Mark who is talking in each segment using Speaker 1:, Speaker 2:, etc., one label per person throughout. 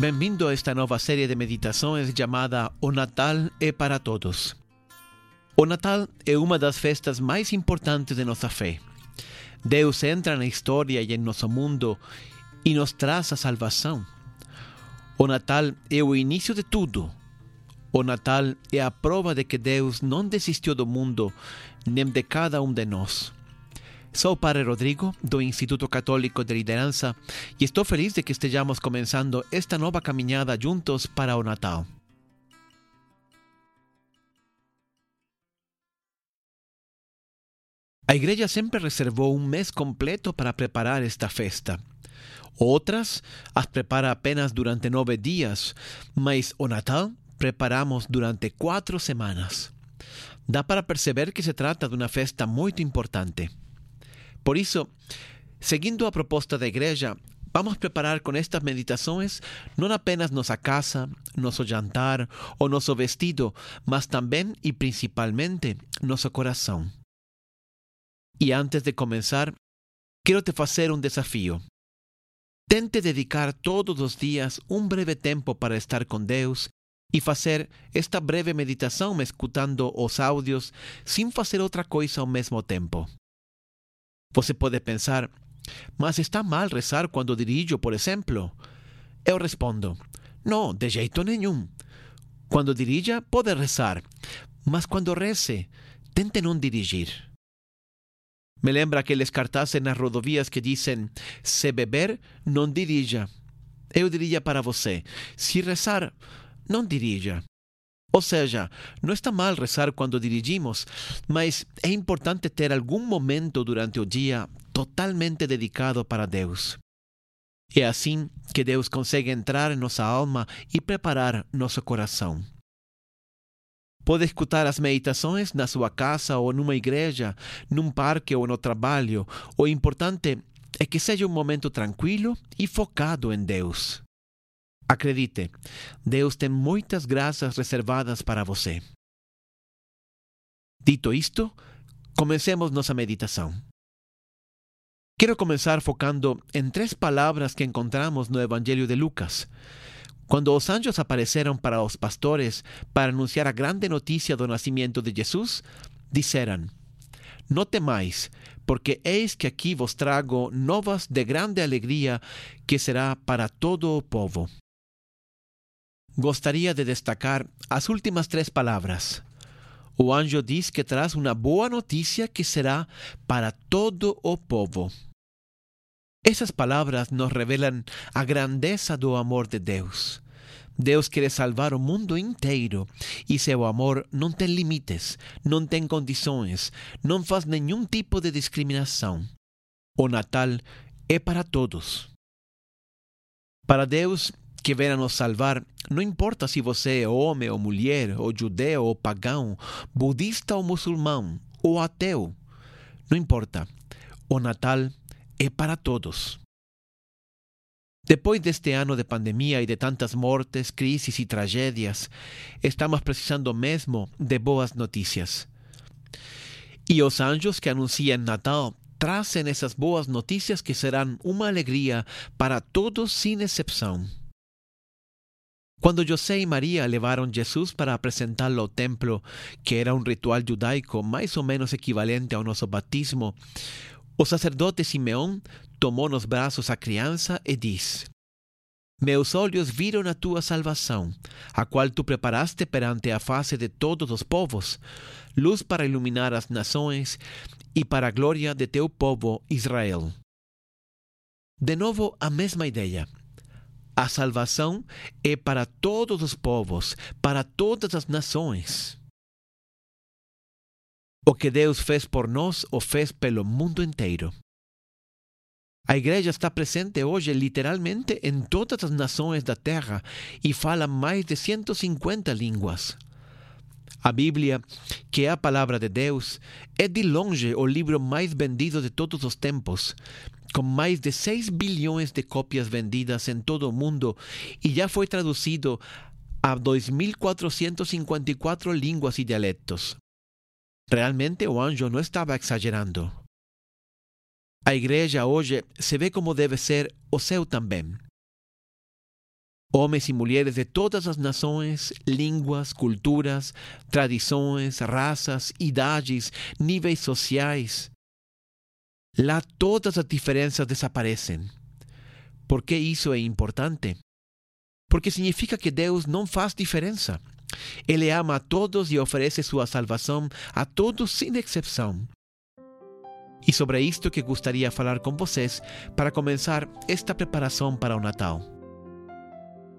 Speaker 1: Bem-vindo a esta nova série de meditações chamada O Natal é para Todos. O Natal é uma das festas mais importantes de nossa fé. Deus entra na história e em nosso mundo e nos traz a salvação. O Natal é o início de tudo. O Natal é a prova de que Deus não desistiu do mundo nem de cada um de nós. Sou o Padre Rodrigo, do Instituto Católico de Liderança, e estou feliz de que estejamos começando esta nova caminhada juntos para o Natal. A igreja sempre reservou um mês completo para preparar esta festa. Outras as prepara apenas durante nove dias, mas o Natal preparamos durante quatro semanas. Dá para perceber que se trata de uma festa muito importante. Por isso, seguindo a proposta da igreja, vamos preparar com estas meditações não apenas nossa casa, nosso jantar ou nosso vestido, mas também e principalmente nosso coração. E antes de começar, quero te fazer um desafio. Tente dedicar todos os dias um breve tempo para estar com Deus e fazer esta breve meditação escutando os áudios sem fazer outra coisa ao mesmo tempo. Você pode pensar, mas está mal rezar quando dirijo, por exemplo? Eu respondo, não, de jeito nenhum. Quando dirija, pode rezar, mas quando reze, tente não dirigir. Me lembra aqueles cartazes nas rodovias que dizem: se beber, não dirija. Eu diria para você: se rezar, não dirija. Ou seja, não está mal rezar quando dirigimos, mas é importante ter algum momento durante o dia totalmente dedicado para Deus. É assim que Deus consegue entrar em nossa alma e preparar nosso coração. Pode escutar as meditações na sua casa ou numa igreja, num parque ou no trabalho. O importante é que seja um momento tranquilo e focado em Deus. Acredite, Deus tem muitas graças reservadas para você. Dito isto, comecemos nossa meditação. Quero começar focando em três palavras que encontramos no Evangelho de Lucas. Quando os anjos apareceram para os pastores para anunciar a grande notícia do nascimento de Jesus, disseram: Não temais, porque eis que aqui vos trago novas de grande alegria que será para todo o povo. Gostaria de destacar as últimas três palavras. O anjo diz que traz uma boa notícia que será para todo o povo. Essas palavras nos revelam a grandeza do amor de Deus. Deus quer salvar o mundo inteiro e seu amor não tem limites, não tem condições, não faz nenhum tipo de discriminação. O Natal é para todos. Para Deus, que nos salvar, não importa se você é homem ou mulher, ou judeu ou pagão, budista ou muçulmano, ou ateu. Não importa. O Natal é para todos. Depois deste ano de pandemia e de tantas mortes, crises e tragédias, estamos precisando mesmo de boas notícias. E os anjos que anunciam Natal trazem essas boas notícias que serão uma alegria para todos sem exceção. Quando José e Maria levaram Jesus para apresentá-lo ao templo, que era um ritual judaico mais ou menos equivalente ao nosso batismo, o sacerdote Simeão tomou nos braços a criança e disse: Meus olhos viram a tua salvação, a qual tu preparaste perante a face de todos os povos, luz para iluminar as nações e para a glória de teu povo Israel. De novo, a mesma ideia. A salvação é para todos os povos, para todas as nações. O que Deus fez por nós, o fez pelo mundo inteiro. A igreja está presente hoje literalmente em todas as nações da terra e fala mais de 150 línguas. A Bíblia, que é a palavra de Deus, é de longe o livro mais vendido de todos os tempos, com mais de 6 bilhões de cópias vendidas em todo o mundo e já foi traduzido a 2.454 línguas e dialetos. Realmente o anjo não estava exagerando. A igreja hoje se vê como deve ser o céu também. Homens e mulheres de todas as nações, línguas, culturas, tradições, raças, idades, níveis sociais. Lá todas as diferenças desaparecem. Por que isso é importante? Porque significa que Deus não faz diferença. Ele ama a todos e oferece sua salvação a todos sem exceção. E sobre isto que gostaria falar com vocês para começar esta preparação para o Natal.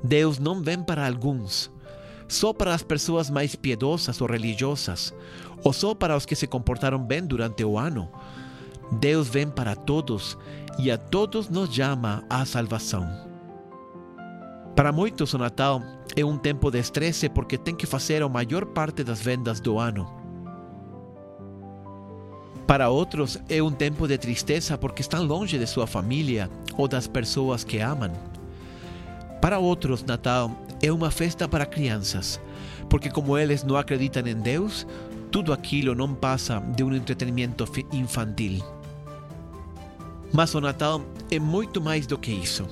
Speaker 1: Deus não vem para alguns, só para as pessoas mais piedosas ou religiosas, ou só para os que se comportaram bem durante o ano. Deus vem para todos e a todos nos chama à salvação. Para muitos, o Natal é um tempo de estresse porque tem que fazer a maior parte das vendas do ano. Para outros, é um tempo de tristeza porque estão longe de sua família ou das pessoas que amam. Para outros, Natal é uma festa para crianças, porque como eles não acreditam em Deus, tudo aquilo não passa de um entretenimento infantil. Mas o Natal é muito mais do que isso.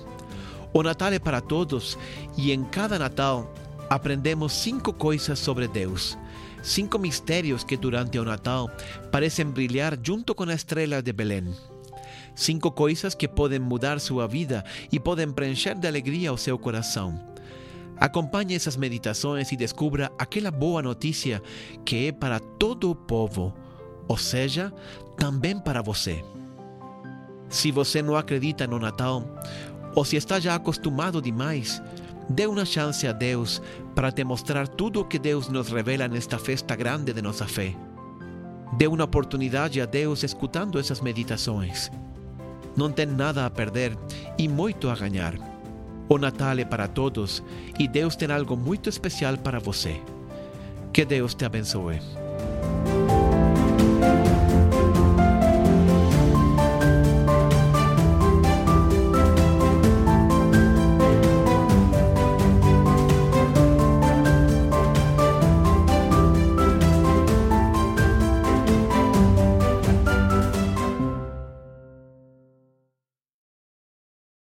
Speaker 1: O Natal é para todos e em cada Natal aprendemos cinco coisas sobre Deus cinco mistérios que durante o Natal parecem brilhar junto com a estrela de Belém. Cinco coisas que podem mudar sua vida e podem preencher de alegria o seu coração. Acompanhe essas meditações e descubra aquela boa notícia que é para todo o povo, ou seja, também para você. Se você não acredita no Natal, ou se está já acostumado demais, Dê uma chance a Deus para te mostrar tudo o que Deus nos revela nesta festa grande de nossa fé. Dê uma oportunidade a Deus escutando essas meditações. Não tem nada a perder e muito a ganhar. O Natal é para todos e Deus tem algo muito especial para você. Que Deus te abençoe.